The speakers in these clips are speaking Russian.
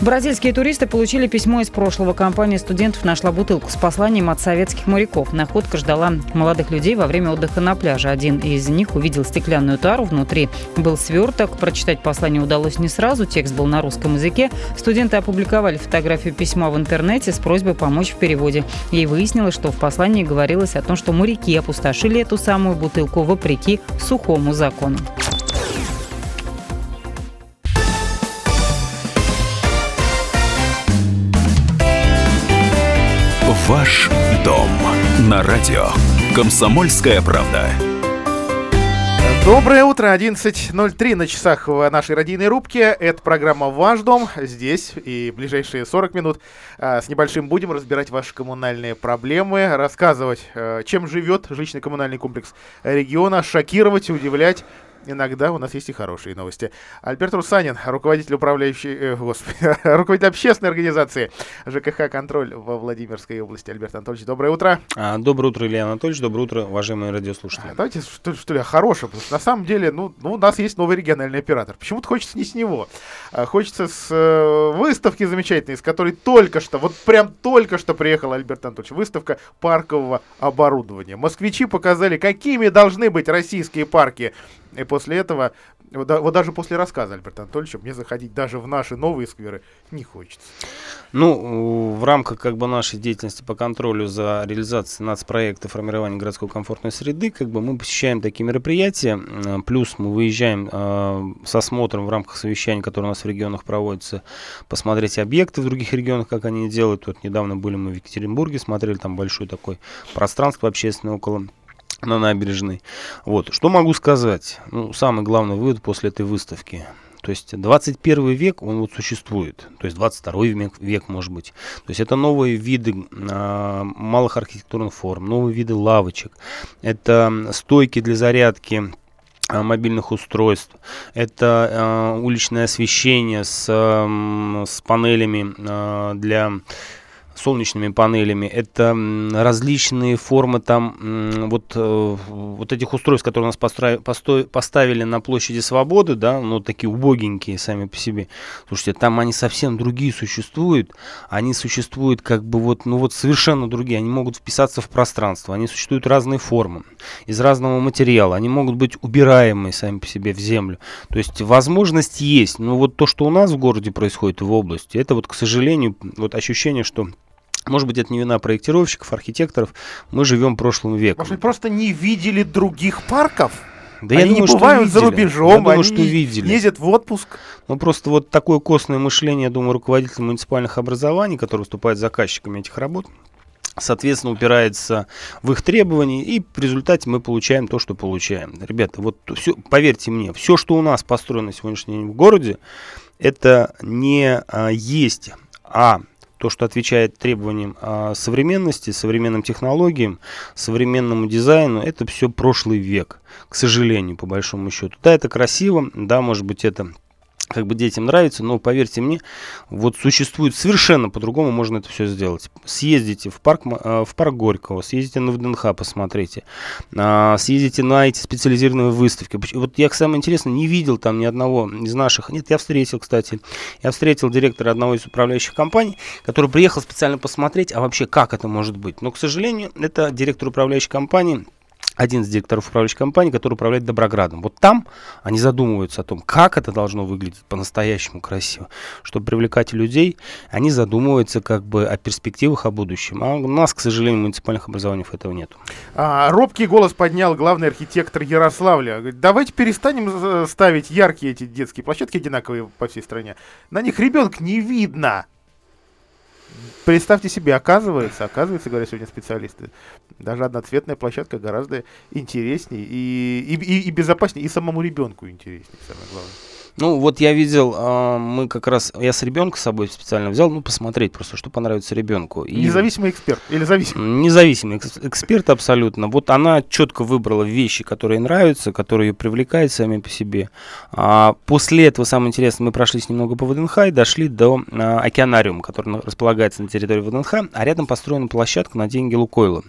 Бразильские туристы получили письмо из прошлого. Компания студентов нашла бутылку с посланием от советских моряков. Находка ждала молодых людей во время отдыха на пляже. Один из них увидел стеклянную тару. Внутри был сверток. Прочитать послание удалось не сразу. Текст был на русском языке. Студенты опубликовали фотографию письма в интернете с просьбой помочь в переводе. Ей выяснилось, что в послании говорилось о том, что моряки опустошили эту самую бутылку вопреки сухому закону. На радио. Комсомольская правда. Доброе утро, 11.03 на часах в нашей радийной рубке. Это программа «Ваш дом». Здесь и ближайшие 40 минут а, с небольшим будем разбирать ваши коммунальные проблемы, рассказывать, а, чем живет жилищно коммунальный комплекс региона, шокировать, удивлять, иногда у нас есть и хорошие новости. Альберт Русанин, руководитель управляющей, э, господи, руководитель общественной организации ЖКХ «Контроль» во Владимирской области. Альберт Анатольевич, доброе утро. А, доброе утро, Илья Анатольевич, доброе утро, уважаемые радиослушатели. А, давайте, что, что ли, потому что на самом деле, ну, ну, у нас есть новый региональный оператор. Почему-то хочется не с него, а хочется с э, выставки замечательной, с которой только что, вот прям только что приехал Альберт Анатольевич. Выставка паркового оборудования. Москвичи показали, какими должны быть российские парки и после этого, вот, вот даже после рассказа Альберта Анатольевича, мне заходить даже в наши новые скверы не хочется. Ну, в рамках как бы нашей деятельности по контролю за реализацией нацпроекта формирования городской комфортной среды, как бы мы посещаем такие мероприятия, плюс мы выезжаем э, с осмотром в рамках совещаний, которые у нас в регионах проводятся, посмотреть объекты в других регионах, как они делают. Вот недавно были мы в Екатеринбурге, смотрели там большое такое пространство общественное около на набережной. Вот. Что могу сказать? Ну, самый главный вывод после этой выставки. То есть 21 век, он вот существует. То есть 22 век, век может быть. То есть это новые виды э, малых архитектурных форм, новые виды лавочек. Это стойки для зарядки мобильных устройств, это э, уличное освещение с, э, с панелями э, для солнечными панелями, это различные формы там вот, э, вот этих устройств, которые у нас построи, посто, поставили на площади Свободы, да, ну такие убогенькие сами по себе. Слушайте, там они совсем другие существуют, они существуют как бы вот, ну вот совершенно другие, они могут вписаться в пространство, они существуют разные формы, из разного материала, они могут быть убираемые сами по себе в землю. То есть возможность есть, но вот то, что у нас в городе происходит в области, это вот, к сожалению, вот ощущение, что может быть, это не вина проектировщиков, архитекторов. Мы живем прошлым веком. Может, просто не видели других парков? Да они я думаю, не бывают за рубежом, я думаю, они что видели. ездят в отпуск. Ну, просто вот такое костное мышление, я думаю, руководителей муниципальных образований, которые выступают заказчиками этих работ, соответственно, упирается в их требования, и в результате мы получаем то, что получаем. Ребята, вот все, поверьте мне, все, что у нас построено сегодняшний день в городе, это не а, есть, а то, что отвечает требованиям а, современности, современным технологиям, современному дизайну, это все прошлый век, к сожалению, по большому счету. Да, это красиво, да, может быть, это как бы детям нравится, но поверьте мне, вот существует совершенно по-другому можно это все сделать. Съездите в парк, э, в парк Горького, съездите на ВДНХ, посмотрите, а, съездите на эти специализированные выставки. Вот я, самое интересное, не видел там ни одного из наших, нет, я встретил, кстати, я встретил директора одного из управляющих компаний, который приехал специально посмотреть, а вообще как это может быть. Но, к сожалению, это директор управляющей компании, один из директоров управляющей компании, который управляет Доброградом. Вот там они задумываются о том, как это должно выглядеть по-настоящему красиво. Чтобы привлекать людей, они задумываются как бы о перспективах, о будущем. А у нас, к сожалению, муниципальных образований этого нет. А, робкий голос поднял главный архитектор Ярославля. Говорит, давайте перестанем ставить яркие эти детские площадки, одинаковые по всей стране. На них ребенка не видно. Представьте себе, оказывается, оказывается, говорят сегодня специалисты, даже одноцветная площадка гораздо интереснее и, и, и, и безопаснее, и самому ребенку интереснее, самое главное. Ну, вот я видел, э, мы как раз, я с ребенка с собой специально взял, ну, посмотреть просто, что понравится ребенку. И... Независимый эксперт или зависимый? Независимый экс- эксперт абсолютно. Вот она четко выбрала вещи, которые нравятся, которые ее привлекают сами по себе. А после этого, самое интересное, мы прошлись немного по ВДНХ и дошли до а, океанариума, который располагается на территории ВДНХ, а рядом построена площадка на деньги Лукойла.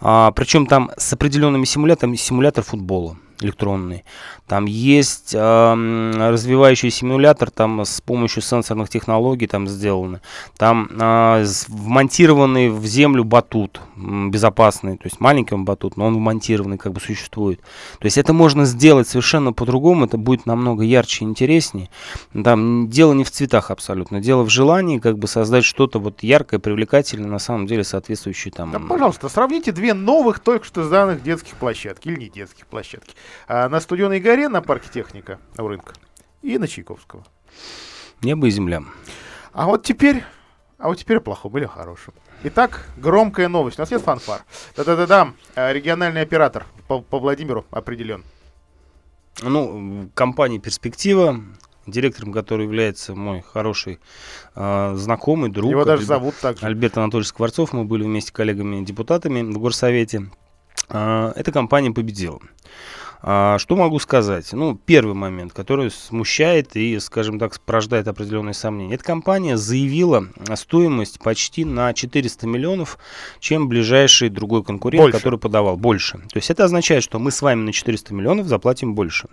А, причем там с определенными симуляторами симулятор футбола. Электронные. Там есть э, развивающий симулятор, там с помощью сенсорных технологий там сделаны. Там э, вмонтированный в землю батут безопасный, то есть маленький он батут, но он вмонтированный как бы существует. То есть это можно сделать совершенно по-другому, это будет намного ярче и интереснее. Там дело не в цветах абсолютно, дело в желании как бы создать что-то вот яркое, привлекательное, на самом деле соответствующее там. Да, пожалуйста, сравните две новых только что сданных детских площадки или не детских площадки. А, на Студенной горе, на парке техника у рынка и на Чайковского. Небо и земля. А вот теперь, а вот теперь плохом или хорошем. Итак, громкая новость. У нас есть фанфар. Да-да-да-да. А, региональный оператор по, по Владимиру определен. Ну, компания «Перспектива», директором которой является мой хороший э, знакомый, друг. Его даже зовут так же. Альберт Анатольевич Скворцов. Мы были вместе коллегами-депутатами в горсовете. Э, эта компания победила. А, что могу сказать? Ну, первый момент, который смущает и, скажем так, порождает определенные сомнения. Эта компания заявила стоимость почти на 400 миллионов, чем ближайший другой конкурент, больше. который подавал. Больше. То есть это означает, что мы с вами на 400 миллионов заплатим больше.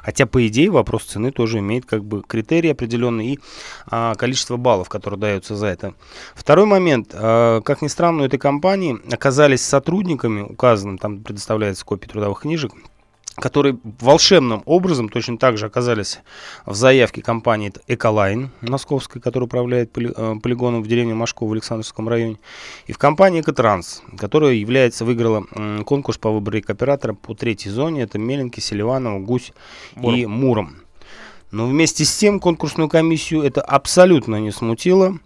Хотя, по идее, вопрос цены тоже имеет как бы критерии определенные и а, количество баллов, которые даются за это. Второй момент. А, как ни странно, у этой компании оказались сотрудниками, указанным, там предоставляется копия трудовых книжек, которые волшебным образом точно так же оказались в заявке компании Эколайн московской, которая управляет э, полигоном в деревне Машкова в Александровском районе, и в компании Экотранс, которая является, выиграла конкурс по выбору оператора по третьей зоне, это Меленки, Селиванова, Гусь Муром. и Муром. Но вместе с тем конкурсную комиссию это абсолютно не смутило.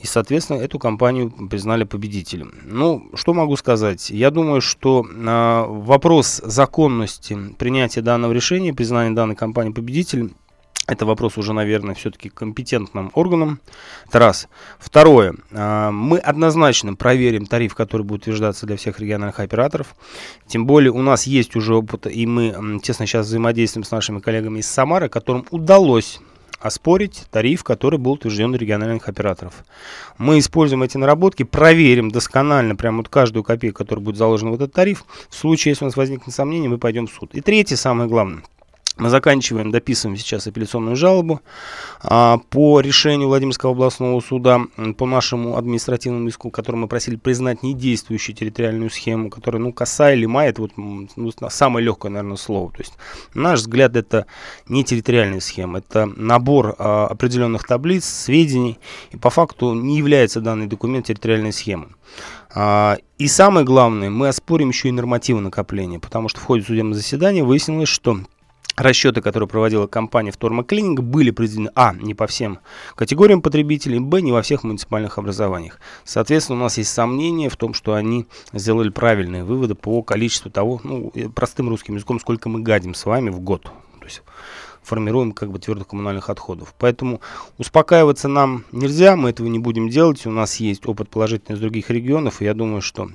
И, соответственно, эту компанию признали победителем. Ну, что могу сказать? Я думаю, что э, вопрос законности принятия данного решения, признания данной компании победителем, это вопрос уже, наверное, все-таки компетентным органам. Это раз. Второе. А, мы однозначно проверим тариф, который будет утверждаться для всех региональных операторов. Тем более у нас есть уже опыт, и мы тесно сейчас взаимодействуем с нашими коллегами из Самары, которым удалось оспорить тариф, который был утвержден региональных операторов. Мы используем эти наработки, проверим досконально прямо вот каждую копейку, которая будет заложена в этот тариф. В случае, если у нас возникнет сомнение, мы пойдем в суд. И третье, самое главное – мы заканчиваем, дописываем сейчас апелляционную жалобу а, по решению Владимирского областного суда по нашему административному иску, который мы просили признать недействующую территориальную схему, которая, ну, коса или мая, это вот ну, самое легкое, наверное, слово. То есть, на наш взгляд, это не территориальная схема, это набор а, определенных таблиц, сведений, и по факту не является данный документ территориальной схемой. А, и самое главное, мы оспорим еще и нормативы накопления, потому что в ходе судебного заседания выяснилось, что Расчеты, которые проводила компания Вторма Клининг, были произведены, а, не по всем категориям потребителей, б, не во всех муниципальных образованиях. Соответственно, у нас есть сомнения в том, что они сделали правильные выводы по количеству того, ну, простым русским языком, сколько мы гадим с вами в год. То есть формируем как бы твердых коммунальных отходов. Поэтому успокаиваться нам нельзя, мы этого не будем делать. У нас есть опыт положительный из других регионов, и я думаю, что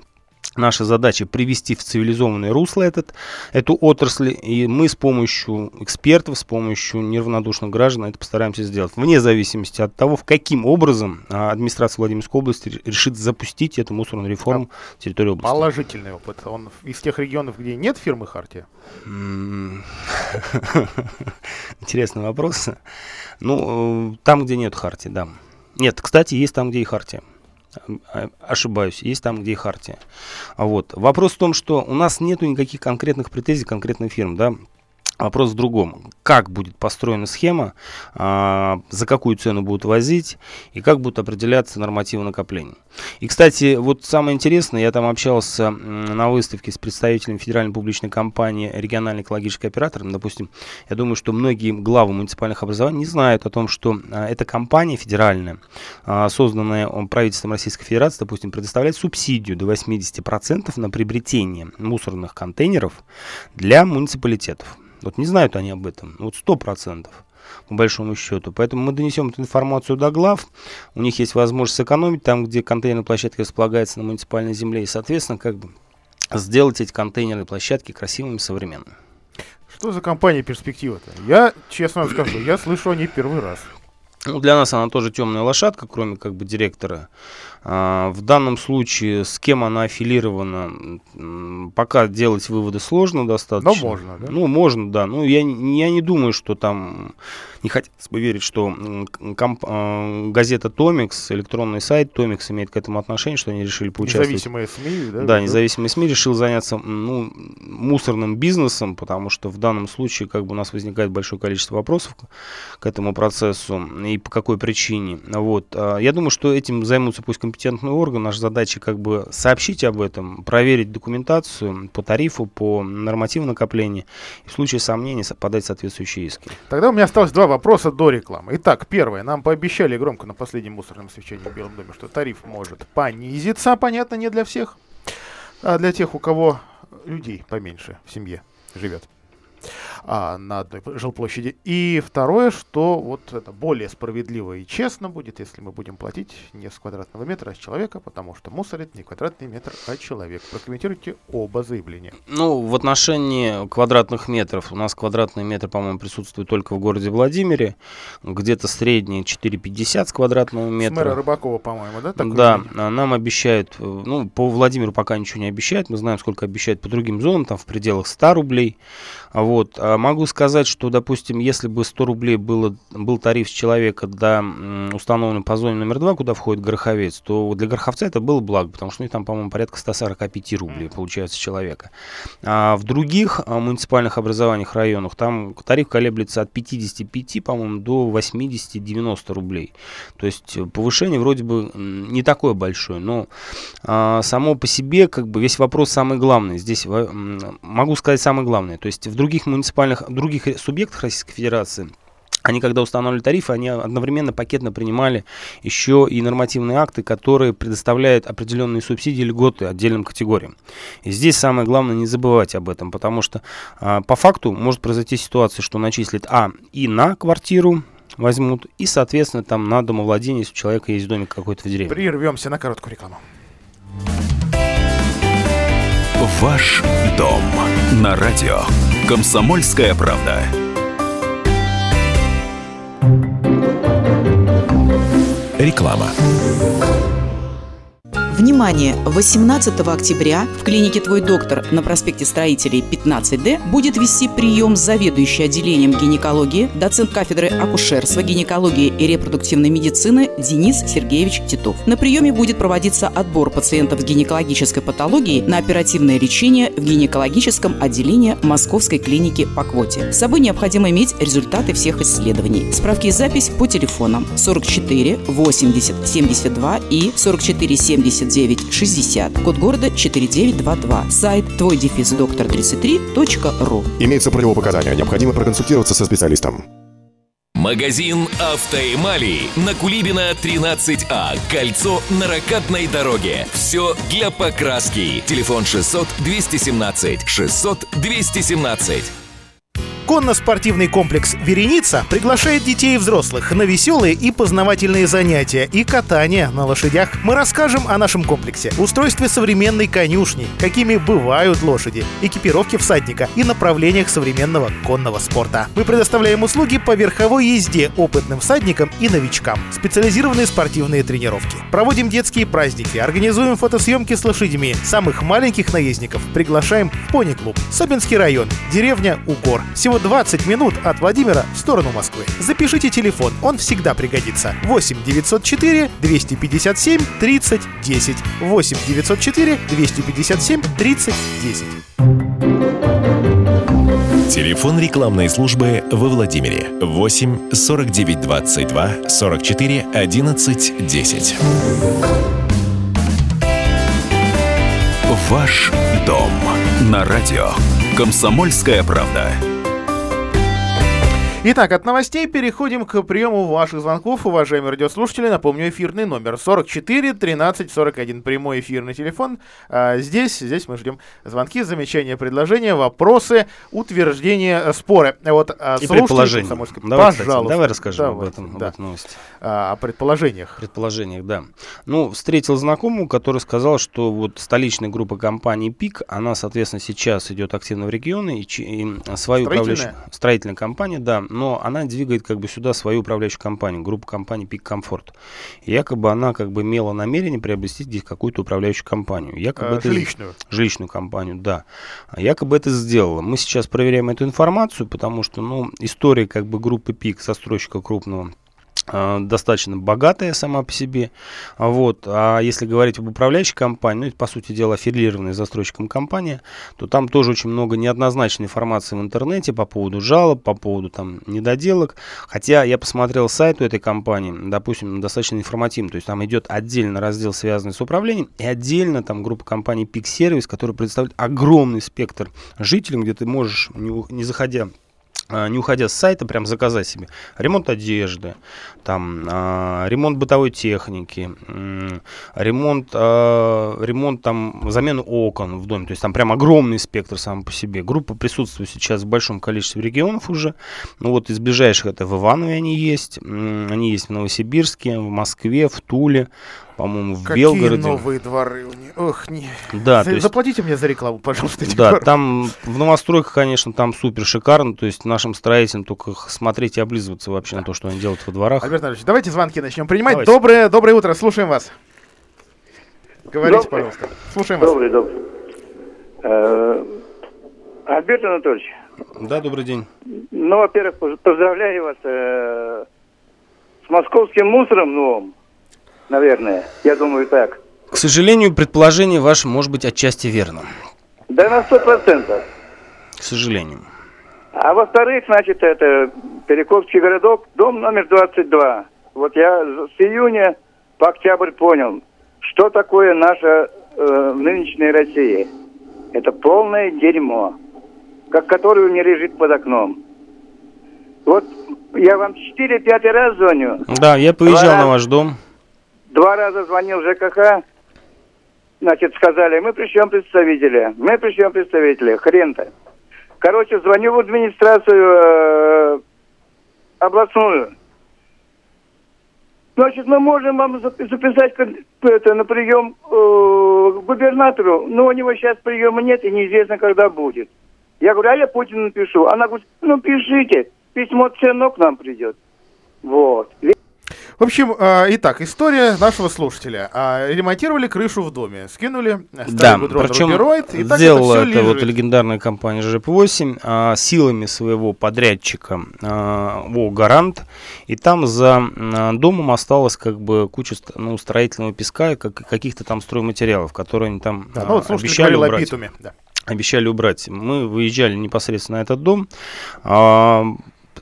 Наша задача привести в цивилизованное русло этот, эту отрасль, и мы с помощью экспертов, с помощью неравнодушных граждан это постараемся сделать, вне зависимости от того, в каким образом а, администрация Владимирской области решит запустить эту мусорную реформу а территории области. Положительный опыт. Он из тех регионов, где нет фирмы Хартия? Интересный вопрос. Ну, э, там, где нет Хартии, да. Нет, кстати, есть там, где и Хартия. А, ошибаюсь, есть там, где и хартия. Вот. Вопрос в том, что у нас нет никаких конкретных претензий конкретных фирм, да, Вопрос в другом. Как будет построена схема, а, за какую цену будут возить и как будут определяться нормативы накопления. И, кстати, вот самое интересное, я там общался на выставке с представителем федеральной публичной компании «Региональный экологический оператор». Допустим, я думаю, что многие главы муниципальных образований не знают о том, что а, эта компания федеральная, а, созданная правительством Российской Федерации, допустим, предоставляет субсидию до 80% на приобретение мусорных контейнеров для муниципалитетов. Вот не знают они об этом. Вот сто процентов по большому счету. Поэтому мы донесем эту информацию до глав. У них есть возможность сэкономить там, где контейнерная площадка располагается на муниципальной земле. И, соответственно, как бы сделать эти контейнерные площадки красивыми, современными. Что за компания перспектива-то? Я, честно скажу, я слышу о ней первый раз. Ну, для нас она тоже темная лошадка, кроме как бы директора в данном случае с кем она аффилирована, пока делать выводы сложно достаточно. Но можно, да? Ну, можно, да. Ну, я, я не думаю, что там не хотелось бы верить, что комп, э, газета Томикс, электронный сайт Томикс имеет к этому отношение, что они решили поучаствовать. Независимые СМИ, да? Да, независимые СМИ решил заняться ну, мусорным бизнесом, потому что в данном случае как бы у нас возникает большое количество вопросов к этому процессу и по какой причине. Вот. А я думаю, что этим займутся пусть компетентные органы. Наша задача как бы сообщить об этом, проверить документацию по тарифу, по нормативу накопления и в случае сомнений подать соответствующие иски. Тогда у меня осталось два вопроса до рекламы. Итак, первое. Нам пообещали громко на последнем мусорном освещении в Белом доме, что тариф может понизиться. Понятно, не для всех, а для тех, у кого людей поменьше в семье живет а, на одной жилплощади. И второе, что вот это более справедливо и честно будет, если мы будем платить не с квадратного метра, а с человека, потому что мусорит не квадратный метр, а человек. Прокомментируйте оба заявления. Ну, в отношении квадратных метров, у нас квадратный метр, по-моему, присутствует только в городе Владимире, где-то средний 4,50 с квадратного метра. С мэра Рыбакова, по-моему, да? да, видение? нам обещают, э, ну, по Владимиру пока ничего не обещают, мы знаем, сколько обещают по другим зонам, там в пределах 100 рублей. Вот. А могу сказать, что, допустим, если бы 100 рублей было, был тариф с человека до установленный по зоне номер 2, куда входит Гороховец, то для Гороховца это было благо, потому что у них там, по-моему, порядка 145 рублей получается с человека. А в других а, муниципальных образованиях, районах, там тариф колеблется от 55, по-моему, до 80-90 рублей. То есть повышение вроде бы не такое большое, но а, само по себе, как бы, весь вопрос самый главный. Здесь могу сказать самое главное. То есть в других муниципальных, других субъектах Российской Федерации они, когда устанавливали тарифы, они одновременно пакетно принимали еще и нормативные акты, которые предоставляют определенные субсидии и льготы отдельным категориям. И здесь самое главное не забывать об этом, потому что а, по факту может произойти ситуация, что начислит А и на квартиру, возьмут, и, соответственно, там на домовладение, если у человека есть домик какой-то в деревне. Прервемся на короткую рекламу. Ваш дом на радио. Комсомольская правда. Реклама. Внимание! 18 октября в клинике «Твой доктор» на проспекте Строителей 15Д будет вести прием заведующий отделением гинекологии, доцент кафедры акушерства, гинекологии и репродуктивной медицины Денис Сергеевич Титов. На приеме будет проводиться отбор пациентов с гинекологической патологией на оперативное лечение в гинекологическом отделении Московской клиники по квоте. С собой необходимо иметь результаты всех исследований. Справки и запись по телефонам 44 80 72 и 44 70 79 60. Код города 4922. Сайт твой дефис доктор 33.ру. Имеется противопоказания. Необходимо проконсультироваться со специалистом. Магазин «Автоэмали» на Кулибина 13А. Кольцо на ракатной дороге. Все для покраски. Телефон 600 217 600 217. Конно-спортивный комплекс «Вереница» приглашает детей и взрослых на веселые и познавательные занятия и катание на лошадях. Мы расскажем о нашем комплексе, устройстве современной конюшни, какими бывают лошади, экипировке всадника и направлениях современного конного спорта. Мы предоставляем услуги по верховой езде опытным всадникам и новичкам, специализированные спортивные тренировки. Проводим детские праздники, организуем фотосъемки с лошадьми. Самых маленьких наездников приглашаем в пони-клуб. Собинский район, деревня Угор. Сегодня всего 20 минут от Владимира в сторону Москвы. Запишите телефон, он всегда пригодится. 8 904 257 30 10. 8 904 257 30 10. Телефон рекламной службы во Владимире 8 49 22 44 11 10. Ваш дом на радио. Комсомольская правда. Итак, от новостей переходим к приему ваших звонков, уважаемые радиослушатели. Напомню, эфирный номер 44 13 41. Прямой эфирный телефон. А, здесь, здесь мы ждем звонки, замечания, предложения, вопросы, утверждения, споры. Вот, а, И предположения. Давай, Пожалуйста. Кстати, давай расскажем давай, об этом, да. об этой новости. А, о предположениях. Предположениях, да. Ну, встретил знакомую, который сказал, что вот столичная группа компании ПИК, она, соответственно, сейчас идет активно в регионы, и, и свою управляющую строительная компания, да, но она двигает как бы сюда свою управляющую компанию, группу компаний Comfort. И якобы она как бы имела намерение приобрести здесь какую-то управляющую компанию. Якобы Э, это- жилищную. жилищную компанию, да. А Якобы это сделала. Мы сейчас проверяем эту информацию, потому что, ну, история как бы группы ПИК, застройщика крупного, а, достаточно богатая сама по себе. Вот. А если говорить об управляющей компании, ну, это, по сути дела, аффилированная застройщиком компания, то там тоже очень много неоднозначной информации в интернете по поводу жалоб, по поводу там недоделок. Хотя я посмотрел сайт у этой компании, допустим, достаточно информативный. То есть там идет отдельно раздел, связанный с управлением, и отдельно там группа компаний Peak Service, которая представляет огромный спектр жителей, где ты можешь, не, заходя не уходя с сайта, прям заказать себе ремонт одежды, там, а, ремонт бытовой техники, м, ремонт, а, ремонт там, замену окон в доме. То есть там прям огромный спектр сам по себе. Группа присутствует сейчас в большом количестве регионов уже. Ну вот из ближайших это в Иванове они есть, они есть в Новосибирске, в Москве, в Туле, по-моему, в Какие Белгороде. новые дворы у них. Ох, не. Да, За- то есть Заплатите мне за рекламу, пожалуйста. да, дворы. там в новостройках, конечно, там супер шикарно. То есть нашим строителям только смотреть и облизываться вообще на то, что они делают во дворах. Альберт Анатольевич, давайте звонки начнем принимать. Давайте. Доброе, доброе утро, слушаем вас. Говорите, Доброе. пожалуйста. Слушаем вас. Добрый, добрый. Э, Альберт Анатольевич, Да, добрый день. ну, во-первых, поз- поздравляю вас э, с московским мусором новым, наверное, я думаю так. К сожалению, предположение ваше может быть отчасти верно. Да на сто процентов. К сожалению. А во-вторых, значит, это Перекопский городок, дом номер 22. Вот я с июня по октябрь понял, что такое наша э, нынешняя Россия. Это полное дерьмо, как которое у меня лежит под окном. Вот я вам 4-5 раз звоню, Да, я поезжал Два на ваш дом. Два раза звонил ЖКХ, значит, сказали, мы пришлем представителя, мы пришлем представителя, хрен-то. Короче, звоню в администрацию э, областную. Значит, мы можем вам зап- записать это, на прием э, губернатору, но у него сейчас приема нет и неизвестно, когда будет. Я говорю, а я Путину напишу. Она говорит, ну пишите, письмо все равно к нам придет. Вот. В общем, э, итак, история нашего слушателя. А, ремонтировали крышу в доме, скинули э, Да, причем рубероид, и так сделала это, это, вот легендарная компания ЖЭП-8 а, силами своего подрядчика а, ООО «Гарант». И там за а, домом осталась как бы куча ну, строительного песка и как- каких-то там стройматериалов, которые они там Да, а, ну вот слушатель обещали о убрать. битуме. Да. обещали убрать. Мы выезжали непосредственно на этот дом.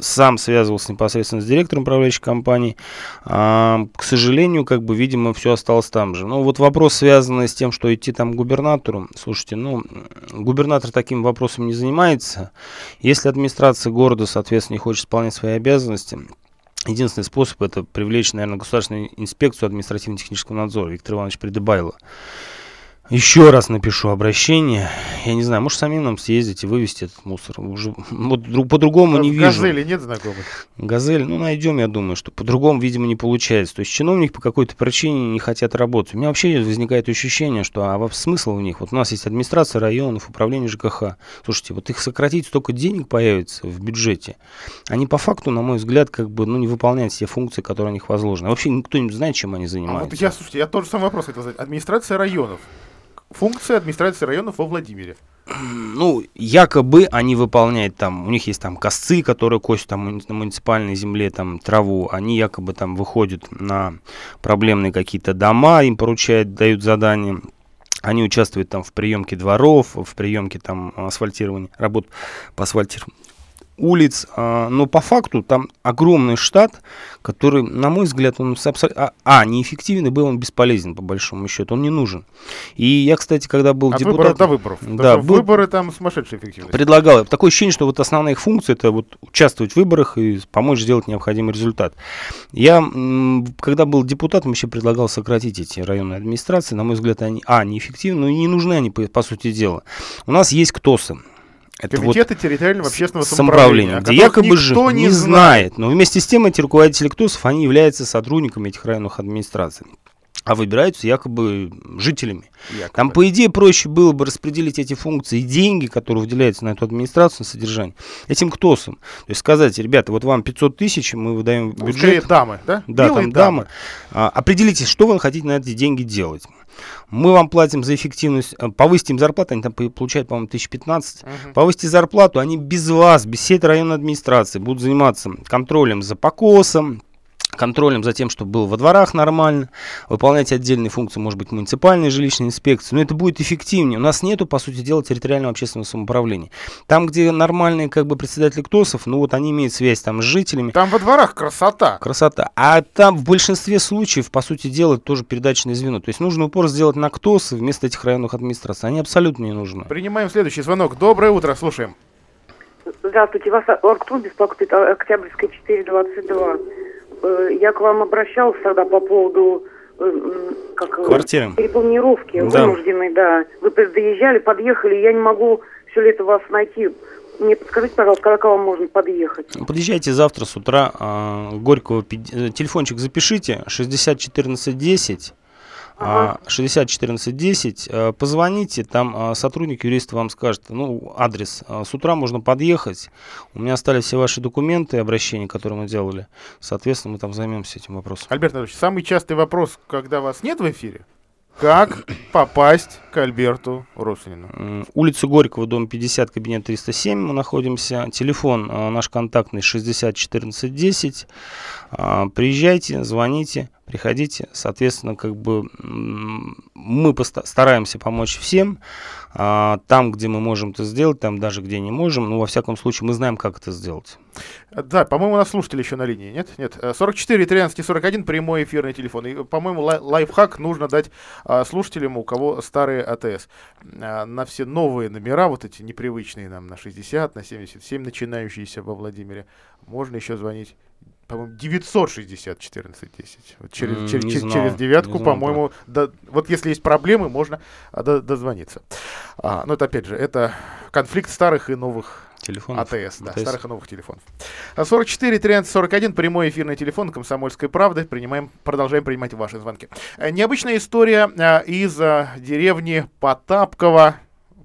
Сам связывался непосредственно с директором управляющей компании. А, К сожалению, как бы, видимо, все осталось там же. Ну, вот вопрос, связанный с тем, что идти там к губернатору. Слушайте, ну, губернатор таким вопросом не занимается. Если администрация города, соответственно, не хочет исполнять свои обязанности, Единственный способ это привлечь, наверное, государственную инспекцию административно-технического надзора Виктор Иванович Придыбайло. Еще раз напишу обращение. Я не знаю, может самим нам съездить и вывести этот мусор. Уже, вот дру- по-другому не вижу. Газели нет знакомых? Газель, ну найдем, я думаю, что по-другому, видимо, не получается. То есть чиновники по какой-то причине не хотят работать. У меня вообще возникает ощущение, что а смысл у них? Вот у нас есть администрация районов, управление ЖКХ. Слушайте, вот их сократить, столько денег появится в бюджете. Они по факту, на мой взгляд, как бы ну, не выполняют все функции, которые на них возложены. Вообще никто не знает, чем они А занимаются. вот я, слушайте, я тот же самый вопрос хотел задать. Администрация районов. Функция администрации районов во Владимире. ну, якобы они выполняют там, у них есть там косцы, которые косят там на муниципальной земле там траву, они якобы там выходят на проблемные какие-то дома, им поручают, дают задания. Они участвуют там в приемке дворов, в приемке там асфальтирования, работ по асфальтированию улиц, а, но по факту там огромный штат, который, на мой взгляд, он с абсо- а, а, неэффективен и был он бесполезен по большому счету, он не нужен. И я, кстати, когда был От депутатом... до выборов. Да, был- выборы там сумасшедшая эффективность. предлагал. Такое ощущение, что вот основная их функция это вот участвовать в выборах и помочь сделать необходимый результат. Я, когда был депутатом, еще предлагал сократить эти районные администрации. На мой взгляд, они, а, неэффективны, но и не нужны они, по, по сути дела. У нас есть КТОСы. Это вот Комитеты территориального общественного самоуправления, где якобы же никто не знает. Но вместе с тем эти руководители КТОСов, они являются сотрудниками этих районных администраций. а выбираются якобы жителями. Якобы. Там, по идее, проще было бы распределить эти функции и деньги, которые выделяются на эту администрацию, на содержание, этим КТОСам. То есть сказать, ребята, вот вам 500 тысяч, мы выдаем бюджет. дамы, да? Да, Белые там дамы. А, определитесь, что вы хотите на эти деньги делать. Мы вам платим за эффективность, э, повысите им зарплату, они там по- получают, по-моему, 1015. Мгм. Повысите зарплату, они без вас, без всей этой районной администрации будут заниматься контролем за покосом, контролем за тем, чтобы было во дворах нормально, выполнять отдельные функции, может быть, муниципальной жилищной инспекции, но это будет эффективнее. У нас нету, по сути дела, территориального общественного самоуправления. Там, где нормальные как бы председатели КТОСов, ну вот они имеют связь там с жителями, Там во дворах красота. Красота. А там в большинстве случаев, по сути дела, тоже передачное звено. То есть нужно упор сделать на КТОСы вместо этих районных администраций. Они абсолютно не нужны. Принимаем следующий звонок. Доброе утро, слушаем. Здравствуйте, вас Оргтун беспокоит а, Октябрьская 422. Э, Я к вам обращался тогда по поводу э, как, Квартиры. перепланировки Да. вынужденной, да. Вы доезжали, подъехали, я не могу все лето вас найти. Мне подскажите, пожалуйста, когда к вам можно подъехать? Подъезжайте завтра с утра. а, Горького, э, телефончик запишите, 60 14 10. А, 60 14 10, э, позвоните, там а, сотрудник юриста вам скажет, ну, адрес. А, С утра можно подъехать, у меня остались все ваши документы, обращения, которые мы делали, соответственно, мы там займемся этим вопросом. Альберт Анатольевич, самый частый вопрос, когда вас нет в эфире, как попасть к Альберту Руслину? Улица Горького, дом 50, кабинет 307 мы находимся. Телефон э, наш контактный 60 14 10. А, Приезжайте, звоните, приходите. Соответственно, как бы мы стараемся помочь всем. А, Там, где мы можем это сделать, там даже где не можем. Ну, во всяком случае, мы знаем, как это сделать. Э, Да, по-моему, у нас слушатели еще на линии, нет? Нет. Э, 44 13 и 41 прямой эфирный телефон. И, по-моему, лай- лайфхак нужно дать а, слушателям, у кого старые АТС. А, на все новые номера, вот эти непривычные нам на 60, на 77, начинающиеся во Владимире, можно еще звонить. По-моему, 960 14 10. Вот через, М, через, через- через девятку, по-моему, да, вот если есть проблемы, можно а, до- дозвониться. А, но это опять же, это конфликт старых и новых Телефон. АТС, да, АТС. старых и новых телефонов. А 44 13 41, прямой эфирный телефон «Комсомольской правды». Принимаем, продолжаем принимать ваши звонки. Э, Необычная история э, из э, деревни Потапково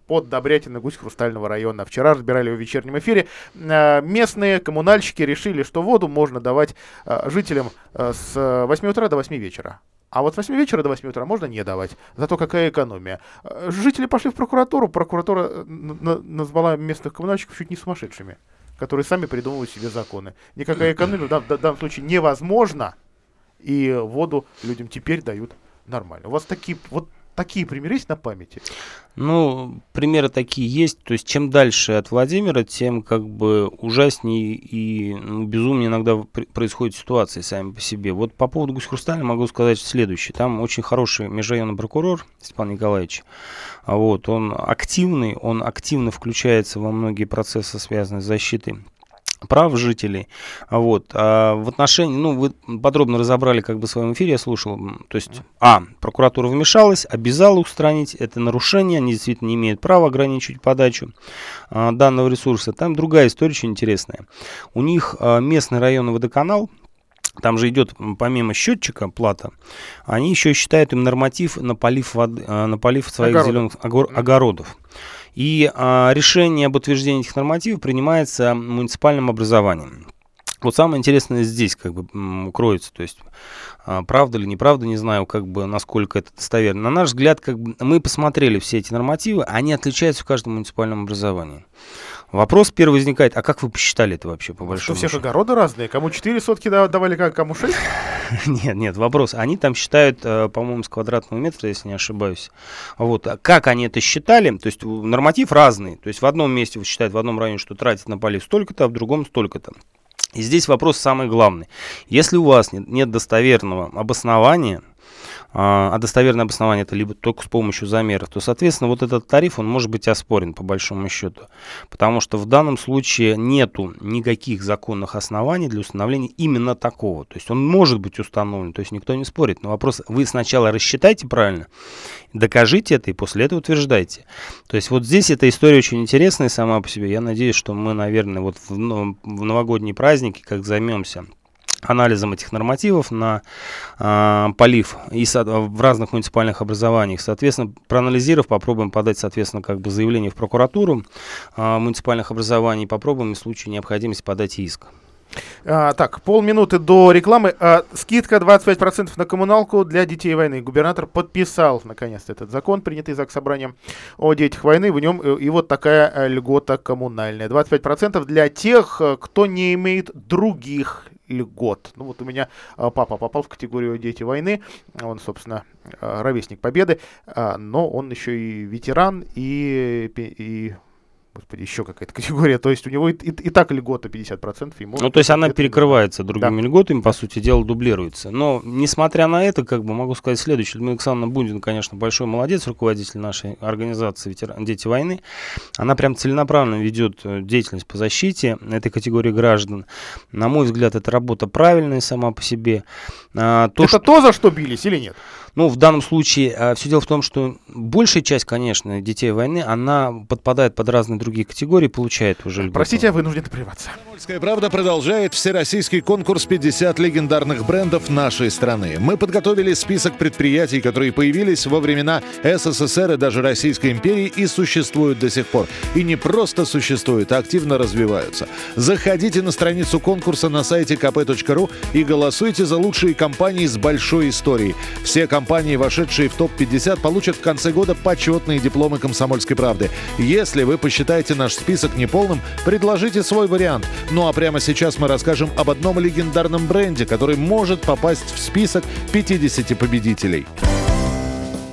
под Добрятино, Гусь Хрустального района. Вчера разбирали в вечернем эфире. Э, Местные коммунальщики решили, что воду можно давать э, жителям э, с 8 утра до 8 вечера. А вот с 8 вечера до 8 утра можно не давать. Зато какая экономия. Жители пошли в прокуратуру. Прокуратура э, назвала местных коммунальщиков чуть не сумасшедшими, которые сами придумывают себе законы. Никакая экономия в данном случае невозможна. И воду людям теперь дают нормально. У вас такие вот такие примеры есть на памяти? Ну, примеры такие есть. То есть, чем дальше от Владимира, тем как бы ужаснее и ну, безумнее иногда происходят ситуации сами по себе. Вот по поводу Гусь Хрусталя могу сказать следующее. Там очень хороший межрайонный прокурор Степан Николаевич. Вот, он активный, он активно включается во многие процессы, связанные с защитой прав жителей. Вот. А в отношении, ну, вы подробно разобрали как бы в своем эфире, я слушал. То есть, а, прокуратура вмешалась, обязала устранить это нарушение, они действительно не имеют права ограничивать подачу а, данного ресурса. Там другая история очень интересная. У них а, местный районный водоканал, там же идет помимо счетчика плата, они еще считают им норматив на полив, воды, а, на полив своих Огородов. зеленых огор- огородов. И а, решение об утверждении этих нормативов принимается муниципальным образованием. Вот самое интересное здесь как бы кроется, то есть а, правда или неправда, не знаю, как бы насколько это достоверно. На наш взгляд, как бы мы посмотрели все эти нормативы, они отличаются в каждом муниципальном образовании. Вопрос первый возникает, а как вы посчитали это вообще по Что у большому всех счету? огороды разные? Кому 4 сотки да- давали, кому 6? Нет, нет, вопрос. Они там считают, э, по-моему, с квадратного метра, если не ошибаюсь. Вот. А как они это считали? То есть норматив разный. То есть в одном месте считают, в одном районе, что тратят на полив столько-то, а в другом столько-то. И здесь вопрос самый главный. Если у вас нет, нет достоверного обоснования, а а достоверное обоснование это либо только с помощью замеров, то, соответственно, вот этот тариф, он может быть оспорен по большому счету. Потому что в данном случае нету никаких законных оснований для установления именно такого. То есть он может быть установлен, то есть никто не спорит. Но вопрос, вы сначала рассчитайте правильно, докажите это и после этого утверждайте. То есть вот здесь эта история очень интересная сама по себе. Я надеюсь, что мы, наверное, вот в, но- в новогодние праздники, как займемся анализом этих нормативов на э, полив и со, в разных муниципальных образованиях. Соответственно, проанализировав, попробуем подать, соответственно, как бы заявление в прокуратуру э, муниципальных образований, попробуем в случае необходимости подать иск. А, так, полминуты до рекламы. А, скидка 25% на коммуналку для детей войны. Губернатор подписал, наконец, этот закон, принятый ЗАГС собранием о детях войны. В нем и вот такая э, льгота коммунальная. 25% для тех, э, кто не имеет других льгот. Ну вот у меня а, папа попал в категорию дети войны, он, собственно, а, ровесник Победы, а, но он еще и ветеран и, и господи, еще какая-то категория. То есть у него и, и, и так льгота 50%. Ему ну, то есть она перекрывается другими да. льготами, по сути дела, дублируется. Но, несмотря на это, как бы могу сказать следующее. Людмила Александровна Бундин, конечно, большой молодец, руководитель нашей организации ветеран, «Дети войны». Она прям целенаправленно ведет э, деятельность по защите этой категории граждан. На мой взгляд, эта работа правильная сама по себе. А, то, это что... то, за что бились или нет? Ну, в данном случае а, все дело в том, что большая часть, конечно, детей войны, она подпадает под разные другие категории, получает уже льготу. Простите, я вынужден прерваться. «Комсомольская правда» продолжает всероссийский конкурс 50 легендарных брендов нашей страны. Мы подготовили список предприятий, которые появились во времена СССР и даже Российской империи и существуют до сих пор. И не просто существуют, а активно развиваются. Заходите на страницу конкурса на сайте kp.ru и голосуйте за лучшие компании с большой историей. Все компании вошедшие в топ-50, получат в конце года почетные дипломы «Комсомольской правды». Если вы посчитаете наш список неполным, предложите свой вариант. Ну а прямо сейчас мы расскажем об одном легендарном бренде, который может попасть в список 50 победителей.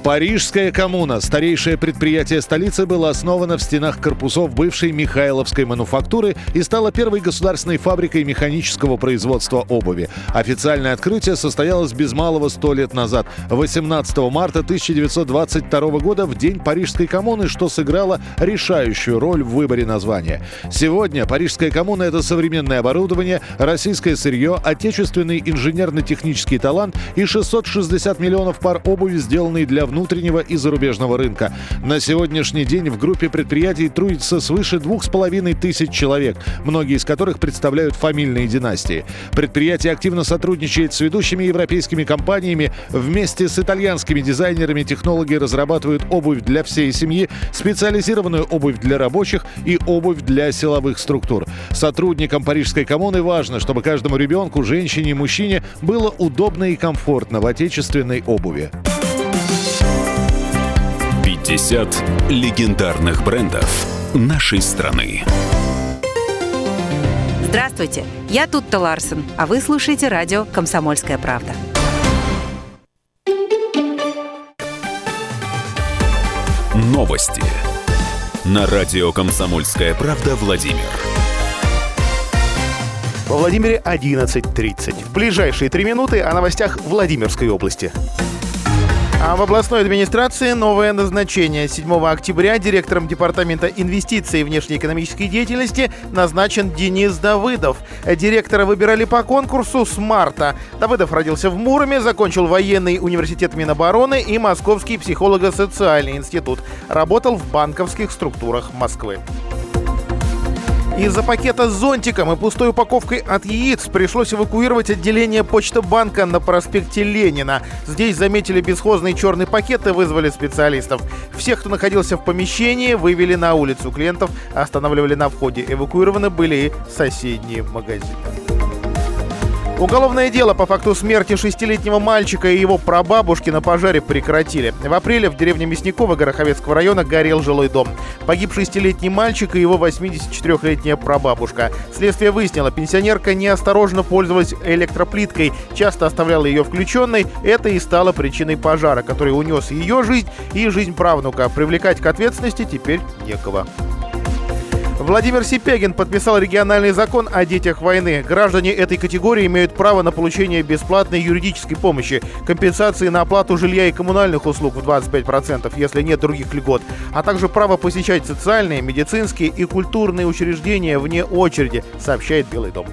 Парижская коммуна, старейшее предприятие столицы, было основано в стенах корпусов бывшей Михайловской мануфактуры и стало первой государственной фабрикой механического производства обуви. Официальное открытие состоялось без малого сто лет назад, 18 марта 1922 года, в день Парижской коммуны, что сыграло решающую роль в выборе названия. Сегодня Парижская коммуна – это современное оборудование, российское сырье, отечественный инженерно-технический талант и 660 миллионов пар обуви, сделанные для внутреннего и зарубежного рынка. На сегодняшний день в группе предприятий трудится свыше двух с половиной тысяч человек, многие из которых представляют фамильные династии. Предприятие активно сотрудничает с ведущими европейскими компаниями. Вместе с итальянскими дизайнерами технологи разрабатывают обувь для всей семьи, специализированную обувь для рабочих и обувь для силовых структур. Сотрудникам Парижской коммуны важно, чтобы каждому ребенку, женщине и мужчине было удобно и комфортно в отечественной обуви. 50 легендарных брендов нашей страны. Здравствуйте, я Тутта Ларсен, а вы слушаете радио «Комсомольская правда». Новости на радио «Комсомольская правда» Владимир. Во Владимире 11.30. В ближайшие три минуты о новостях Владимирской области. А в областной администрации новое назначение. 7 октября директором Департамента инвестиций и внешнеэкономической деятельности назначен Денис Давыдов. Директора выбирали по конкурсу с марта. Давыдов родился в Муроме, закончил военный университет Минобороны и Московский психолого-социальный институт. Работал в банковских структурах Москвы. Из-за пакета с зонтиком и пустой упаковкой от яиц пришлось эвакуировать отделение Почта банка на проспекте Ленина. Здесь заметили бесхозный черный пакет и вызвали специалистов. Всех, кто находился в помещении, вывели на улицу. Клиентов останавливали на входе. Эвакуированы были и соседние магазины. Уголовное дело по факту смерти шестилетнего мальчика и его прабабушки на пожаре прекратили. В апреле в деревне Мясникова Гороховецкого района горел жилой дом. Погиб шестилетний мальчик и его 84-летняя прабабушка. Следствие выяснило, пенсионерка неосторожно пользовалась электроплиткой, часто оставляла ее включенной. Это и стало причиной пожара, который унес ее жизнь и жизнь правнука. Привлекать к ответственности теперь некого. Владимир Сипягин подписал региональный закон о детях войны. Граждане этой категории имеют право на получение бесплатной юридической помощи, компенсации на оплату жилья и коммунальных услуг в 25%, если нет других льгот, а также право посещать социальные, медицинские и культурные учреждения вне очереди, сообщает Белый дом.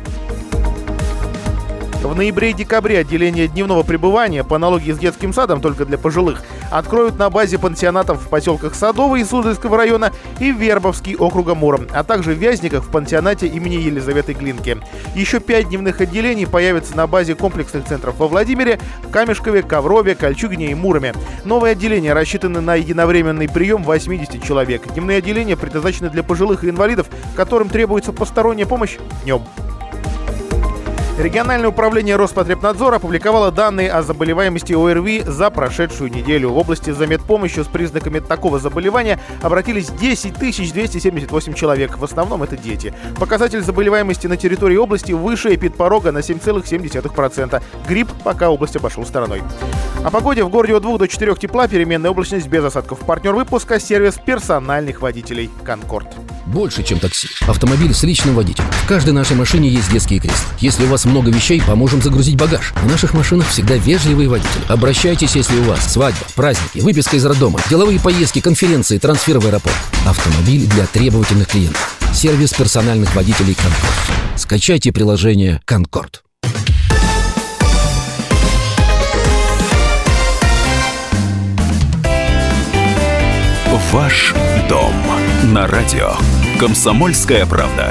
В ноябре и декабре отделение дневного пребывания по аналогии с детским садом только для пожилых откроют на базе пансионатов в поселках Садовый и Суздальского района и Вербовский округа Муром, а также в Вязниках в пансионате имени Елизаветы Глинки. Еще пять дневных отделений появятся на базе комплексных центров во Владимире, Камешкове, Коврове, Кольчугине и Муроме. Новые отделения рассчитаны на единовременный прием 80 человек. Дневные отделения предназначены для пожилых и инвалидов, которым требуется посторонняя помощь днем. Региональное управление Роспотребнадзора опубликовало данные о заболеваемости ОРВИ за прошедшую неделю. В области за медпомощью с признаками такого заболевания обратились 10 278 человек. В основном это дети. Показатель заболеваемости на территории области выше эпидпорога на 7,7%. Грипп пока область обошел стороной. О погоде в городе от 2 до 4 тепла, переменная облачность без осадков. Партнер выпуска – сервис персональных водителей «Конкорд». Больше, чем такси. Автомобиль с личным водителем. В каждой нашей машине есть детские кресла. Если у вас много вещей, поможем загрузить багаж. В наших машинах всегда вежливые водители. Обращайтесь, если у вас свадьба, праздники, выписка из роддома, деловые поездки, конференции, трансфер в аэропорт. Автомобиль для требовательных клиентов. Сервис персональных водителей «Конкорд». Скачайте приложение «Конкорд». Ваш дом на радио. Комсомольская правда.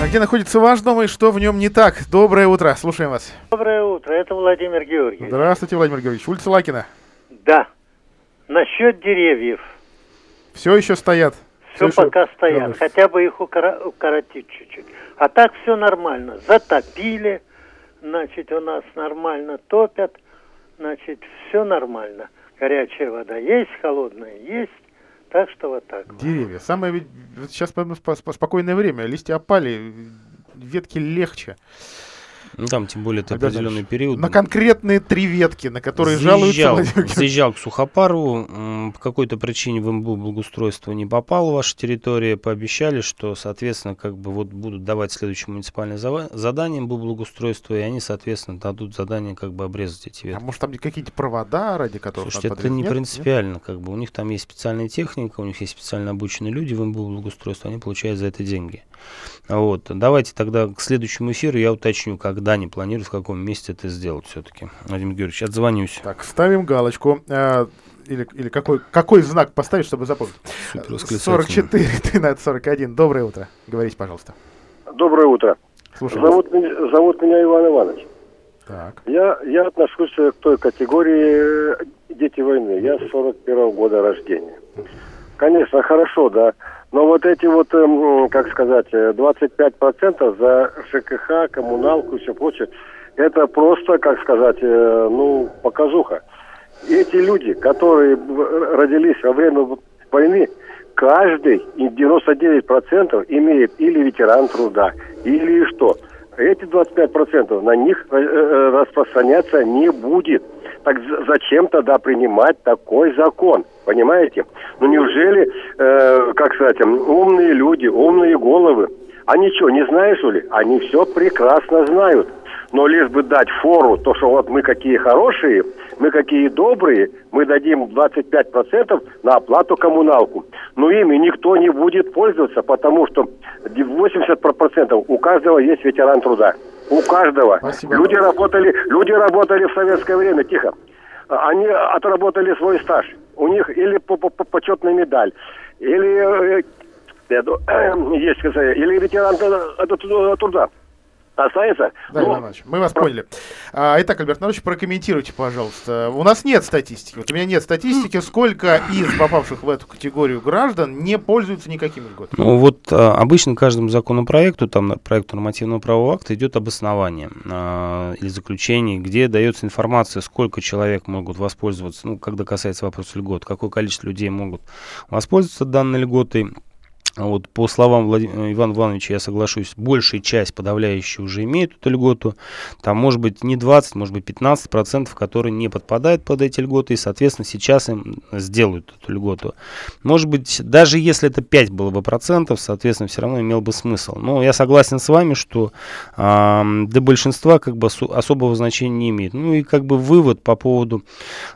А где находится ваш дом и что в нем не так? Доброе утро, слушаем вас. Доброе утро, это Владимир Георгиевич. Здравствуйте, Владимир Георгиевич. Улица Лакина. Да. Насчет деревьев. Все еще стоят. Все, еще пока стоят, делают. хотя бы их укора- укоротить чуть-чуть. А так все нормально. Затопили, значит, у нас нормально топят, значит, все нормально. Горячая вода есть, холодная есть, так что вот так. вот. Деревья. Самое ведь вот сейчас по- по- по- спокойное время. Листья опали, ветки легче. Ну, там, тем более, это Когда определенный дальше? период. На конкретные три ветки, на которые жалуются Заезжал, Владимир Георгиевич. заезжал к Сухопару, по какой-то причине в МБУ благоустройство не попало в вашу территорию, пообещали, что, соответственно, как бы вот будут давать следующее муниципальное задание МБУ благоустройства, и они, соответственно, дадут задание как бы обрезать эти А ветки. может там какие-то провода, ради которых Слушайте, это не? Нет? принципиально, как бы у них там есть специальная техника, у них есть специально обученные люди в МБУ благоустройства, они получают за это деньги. Вот. Давайте тогда к следующему эфиру я уточню, когда они планируют, в каком месте это сделать все-таки. Владимир Георгиевич, отзвонюсь. Так, ставим галочку. А, или, или какой, какой знак поставить, чтобы запомнить? Супер восклицательный. 44 13 41. Доброе утро. Говорите, пожалуйста. Доброе утро. Зовут, меня- зовут меня Иван Иванович. Так. Я, я отношусь э, к той категории э, дети войны. Я 41 года рождения. Конечно, хорошо, да. Но вот эти вот, эм, как сказать, э, 25% за ЖКХ, коммуналку и все прочее, это просто, как сказать, э, ну, показуха. Эти люди, которые в- родились во время войны, каждый, и 99% имеет или ветеран труда, или что. Эти 25% на них э, э, распространяться не будет. Так зачем тогда принимать такой закон? Понимаете? Ну неужели, э, как сказать, умные люди, умные головы, они что, не знают, что ли? Они все прекрасно знают. Но лишь бы дать фору, то, что вот мы какие хорошие, мы какие добрые, мы дадим 25% на оплату коммуналку. Но ими никто не будет пользоваться, потому что 80% у каждого есть ветеран труда. У каждого. Люди работали, люди работали в советское время, тихо. Они отработали свой стаж. У них или по- по- по- почетная медаль, или э, я ду- есть, или ветеран э, э, труда. Останется? Да, Ну, Иван Иванович, мы вас поняли. А, итак, Альберт Иванович, прокомментируйте, пожалуйста. У нас нет статистики. Вот у меня нет статистики, сколько из попавших в эту категорию граждан не пользуются никакими льготами. Ну вот а, обычно каждому законопроекту, там проекту нормативного правового акта идет обоснование а, или заключение, где дается информация, сколько человек могут воспользоваться, ну, когда касается вопроса льгот, какое количество людей могут воспользоваться данной льготой. Вот по словам Влади- Ивана Ивановича, я соглашусь, большая часть подавляющая уже имеет эту льготу. Там может быть не 20, может быть 15 процентов, которые не подпадают под эти льготы, и, соответственно, сейчас им сделают эту льготу. Может быть, даже если это 5 было бы процентов, соответственно, все равно имел бы смысл. Но я согласен с вами, что а, для большинства как бы осо- особого значения не имеет. Ну и как бы вывод по поводу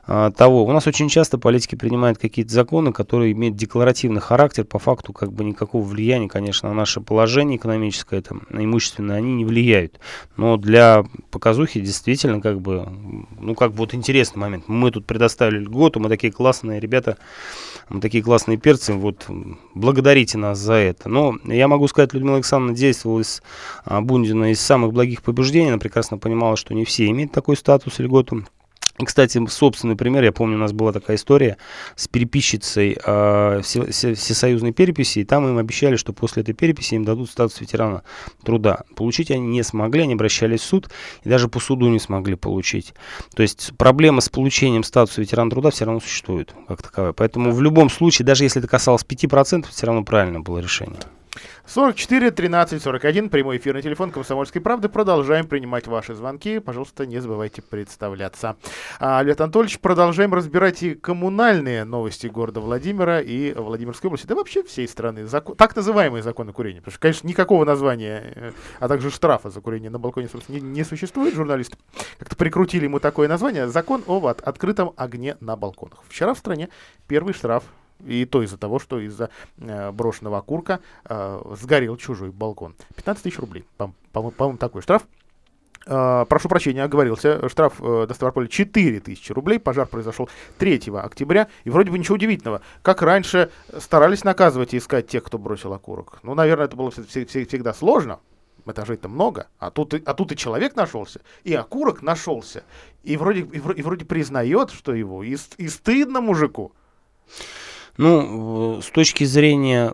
а, того. У нас очень часто политики принимают какие-то законы, которые имеют декларативный характер, по факту как бы никакого влияния, конечно, на наше положение экономическое, это, имущественное, они не влияют. Но для показухи действительно как бы, ну как бы вот интересный момент. Мы тут предоставили льготу, мы такие классные ребята, мы такие классные перцы, вот благодарите нас за это. Но я могу сказать, Людмила Александровна действовала из а, Бундина из самых благих побуждений, она прекрасно понимала, что не все имеют такой статус льготу. И, кстати, собственный пример, я помню, у нас была такая история с переписчицей э, все, всесоюзной переписи, и там им обещали, что после этой переписи им дадут статус ветерана труда. Получить они не смогли, они обращались в суд, и даже по суду не смогли получить. То есть проблема с получением статуса ветерана труда все равно существует, как таковая. Поэтому в любом случае, даже если это касалось 5%, все равно правильно было решение. 44 13 41, прямой эфирный телефон Комсомольской правды. Продолжаем принимать ваши звонки. Пожалуйста, не забывайте представляться. А, Лев Анатольевич, продолжаем разбирать и коммунальные новости города Владимира и Владимирской области, да вообще всей страны. Закон, так называемые законы курения. Потому что, конечно, никакого названия, э, а также штрафа за курение на балконе, собственно, не, не существует. Журналисты как-то прикрутили ему такое название. Закон об от, открытом огне на балконах. Вчера в стране первый штраф и то из-за того, что из-за э, брошенного окурка э, сгорел чужой балкон. 15 тысяч рублей. По-моему, по такой штраф. Uh, прошу прощения, оговорился. Штраф uh, до Ставрополя 4 тысячи рублей. Пожар произошел 3 октября. И вроде бы ничего удивительного. Как раньше старались наказывать и искать тех, кто бросил окурок. Ну, наверное, это было всегда сложно. Этажей-то много. А тут, а тут и человек нашелся, и окурок нашелся. И вроде, и, вроде, и вроде признает, что его. И, и стыдно мужику. Ну, с точки зрения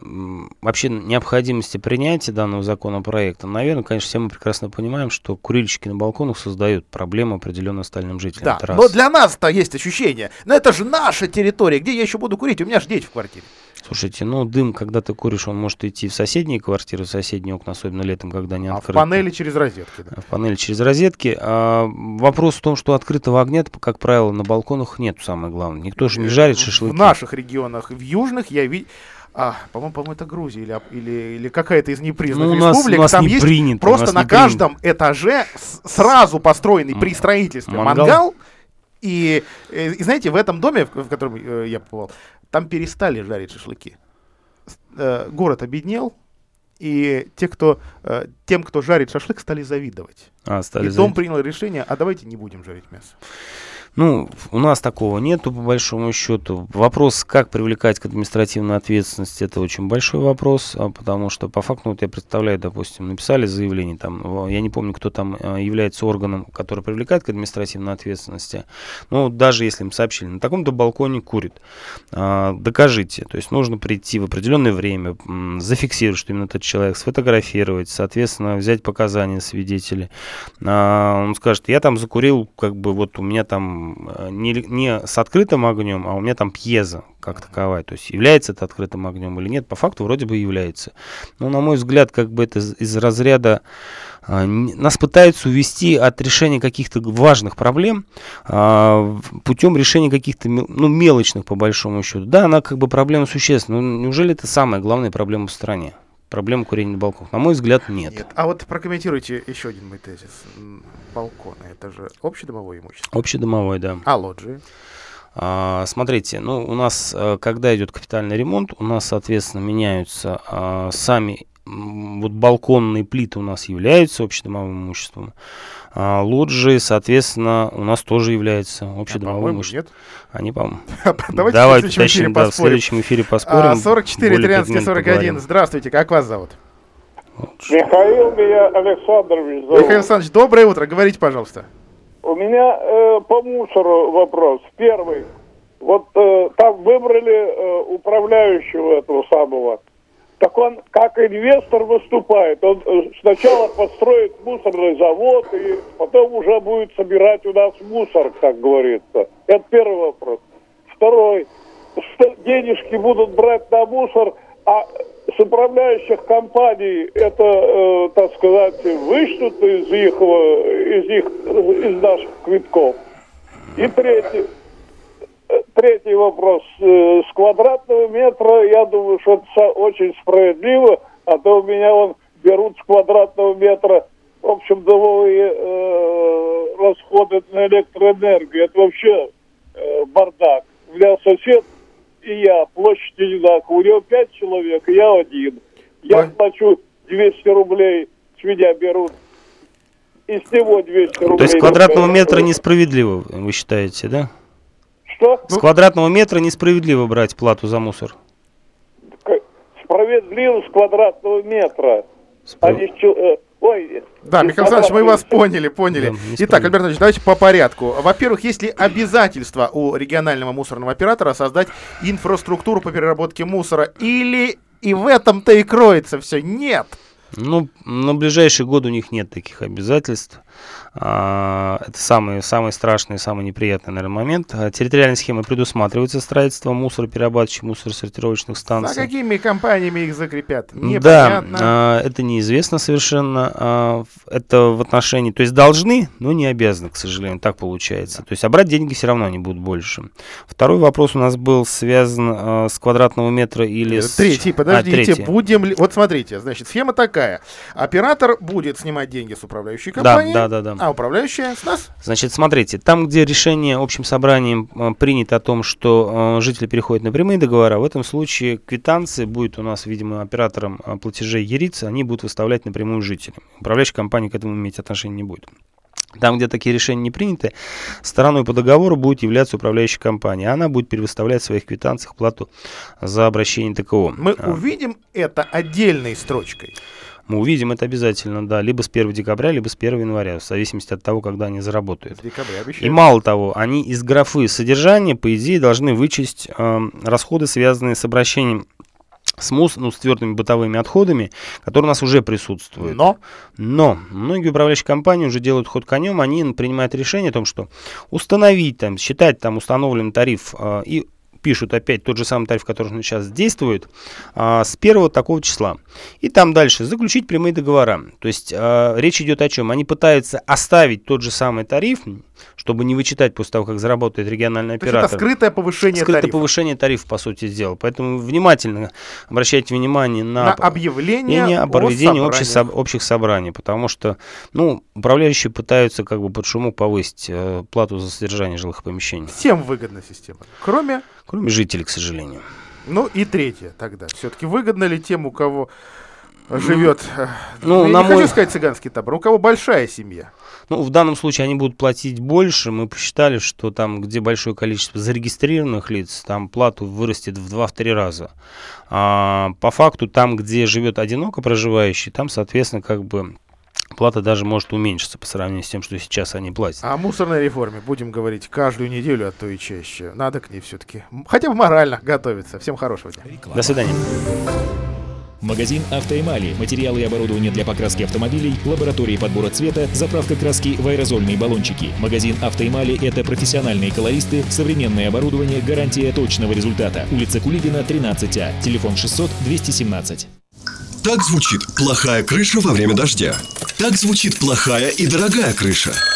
вообще необходимости принятия данного законопроекта, наверное, конечно, все мы прекрасно понимаем, что курильщики на балконах создают проблему определенно остальным жителям. Да, но для нас-то есть ощущение, но это же наша территория, где я еще буду курить, у меня же дети в квартире. Слушайте, ну дым, когда ты куришь, он может идти в соседние квартиры, в соседние окна, особенно летом, когда не а открыты. в панели через розетки. Да. В панели через розетки. А, вопрос в том, что открытого огня, как правило, на балконах нет, самое главное. Никто же не жарит шашлыки. В наших регионах, в южных я видел... А, по-моему, по-моему, это Грузия или, или, или какая-то из непризнанных ну, у нас, республик. У нас Там не есть принято, просто на каждом принято. этаже сразу построенный при строительстве мангал. мангал и, э, и, знаете, в этом доме, в котором э, я побывал, там перестали жарить шашлыки. Э, город обеднел, и те, кто, э, тем, кто жарит шашлык, стали завидовать. А, стали и завидовать. дом принял решение, а давайте не будем жарить мясо. Ну, у нас такого нету, по большому счету. Вопрос, как привлекать к административной ответственности, это очень большой вопрос, а, потому что по факту, вот я представляю, допустим, написали заявление, там, я не помню, кто там а, является органом, который привлекает к административной ответственности, но даже если им сообщили, на таком-то балконе курит, а, докажите, то есть нужно прийти в определенное время, зафиксировать, что именно этот человек, сфотографировать, соответственно, взять показания свидетелей. Он скажет, я там закурил, как бы вот у меня там Э, не, не с открытым огнем, а у меня там пьеза как таковая. То есть является это открытым огнем или нет, по факту вроде бы является. Но, на мой взгляд, как бы это из разряда а, нас пытаются увести от решения каких-то важных проблем а, путем решения каких-то ну, мелочных, по большому счету. Да, она как бы проблема существенная, но неужели это самая главная проблема в стране? Проблема курения на балконах? На мой взгляд, нет. нет. А вот прокомментируйте еще один мой тезис. Балконы, это же общедомовое имущество? Общедомовое, да. А лоджии? А, смотрите, ну, у нас, э, когда идет капитальный ремонт, у нас, соответственно, меняются а, сами вот балконные плиты у нас являются общедомовым имуществом. А лоджии, соответственно, у нас тоже являются общедомовым а, имуществом. Нет? Они, по-моему. Давайте Давайте в следующем эфире да, в следующем эфире поспорим. 44 13 41. Здравствуйте, как вас зовут? Михаил меня Александрович зовут. Михаил Александрович, доброе утро. Говорите, пожалуйста. У меня э, по мусору вопрос. Первый. Вот э, там выбрали э, управляющего этого самого так он как инвестор выступает. Он э, сначала построит мусорный завод и потом уже будет собирать у нас мусор, как говорится. Это первый вопрос. Второй. Денежки будут брать на мусор, а с управляющих компаний это, э, так сказать, вычтут из их, из их, из наших квитков. И третий третий вопрос. Э, с квадратного метра, я думаю, что это очень справедливо, а то у меня он берут с квадратного метра, в общем, домовые э, расходы на электроэнергию. Это вообще э, бардак. У меня сосед и я, площадь одинаковая. У него пять человек, и я один. Я плачу 200 рублей, с меня берут. И с него 200 рублей. То есть квадратного метра несправедливо, вы считаете, да? Что? С квадратного метра несправедливо брать плату за мусор. Справедливо с квадратного метра. А не с э, Ой, Да, Михаил Александрович, мы вас поняли, поняли. Да, Итак. Альберт Ильич, давайте по порядку. Во-первых, есть ли обязательство у регионального мусорного оператора создать инфраструктуру по переработке мусора? Или и в этом-то и кроется все? Нет. Ну, на ближайший год у них нет таких обязательств. А, Это самый, самый страшный, самый неприятный, наверное, момент. А, Территориальной схемой предусматривается строительство мусороперерабатывающих, мусоросортировочных станций. какими компаниями их закрепят? Да, Непонятно. а, это неизвестно совершенно. а, Это в отношении, то есть должны, но не обязаны, к сожалению, так получается. То есть а брать деньги все равно они будут больше. Второй вопрос у нас был связан а, с квадратного метра или с... Третий, А, подождите, третий. будем ли... Вот смотрите, значит, схема такая. Оператор будет снимать деньги с управляющей Да, компании, да, да, да. а управляющая с нас. Значит, смотрите, там, где решение общим собранием э, принято о том, что э, жители переходят на прямые договора, в этом случае квитанции будет у нас, видимо, оператором э, платежей ЕРИЦ, они будут выставлять напрямую жителям. Управляющая компания к этому иметь отношения не будет. Там, где такие решения не приняты, стороной по договору будет являться управляющая компания. Она будет перевыставлять в своих квитанциях плату за обращение ТКО. Мы А, увидим это отдельной строчкой. Мы увидим это обязательно, да, либо с 1 декабря, либо с 1 января, в зависимости от того, когда они заработают. В декабре обещаю. И мало того, они из графы содержания, по идее, должны вычесть эм, расходы, связанные с обращением с МУС, ну, с твердыми бытовыми отходами, которые у нас уже присутствуют. Но? Но многие управляющие компании уже делают ход конем, они принимают решение о том, что установить, там, считать там установленный тариф э, и пишут опять тот же самый тариф, который сейчас действует, а, с первого такого числа. И там дальше заключить прямые договора. То есть а, речь идет о чем? Они пытаются оставить тот же самый тариф, чтобы не вычитать после того, как заработает региональный То оператор. это скрытое повышение Скрытое тарифа. повышение тарифа, по сути дела. Поэтому внимательно обращайте внимание на, На объявление о о проведении общих, собраниях. соб- общих собраний, потому что, ну, управляющие пытаются как бы под шумок повысить э, плату за содержание жилых помещений. Всем выгодна система. Кроме, Кроме жителей, к сожалению. ну и третье тогда. Все-таки выгодно ли тем, у кого живет, э, ну, я на не мой- хочу сказать цыганский табор, у кого большая семья. Ну, в данном случае они будут платить больше. Мы посчитали, что там, где большое количество зарегистрированных лиц, там плату вырастет в 2-3 раза. А, по факту, там, где живет одиноко проживающий, там, соответственно, как бы плата даже может уменьшиться по сравнению с тем, что сейчас они платят. О мусорной реформе будем говорить каждую неделю, а то и чаще. Надо к ней все-таки хотя бы морально готовиться. Всем хорошего дня. До свидания. Магазин «Автоэмали». Материалы и оборудование для покраски автомобилей, лаборатории подбора цвета, заправка краски в аэрозольные баллончики. Магазин «Автоэмали» — это профессиональные колористы, современное оборудование, гарантия точного результата. Улица Кулибина, 13А. Телефон 600 217. Так звучит плохая крыша во время дождя. Так звучит плохая и дорогая крыша.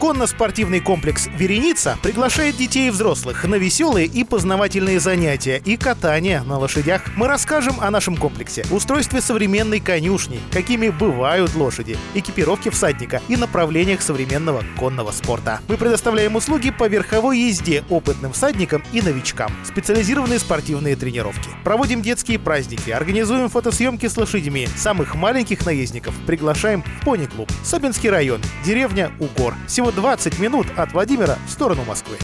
Конно-спортивный комплекс «Вереница» приглашает детей и взрослых на веселые и познавательные занятия и катание на лошадях. Мы расскажем о нашем комплексе, устройстве современной конюшни, какими бывают лошади, экипировке всадника и направлениях современного конного спорта. Мы предоставляем услуги по верховой езде опытным всадникам и новичкам, специализированные спортивные тренировки. Проводим детские праздники, организуем фотосъемки с лошадьми. Самых маленьких наездников приглашаем в пони-клуб. Собинский район, деревня Угор. Всего 20 минут от Владимира в сторону Москвы.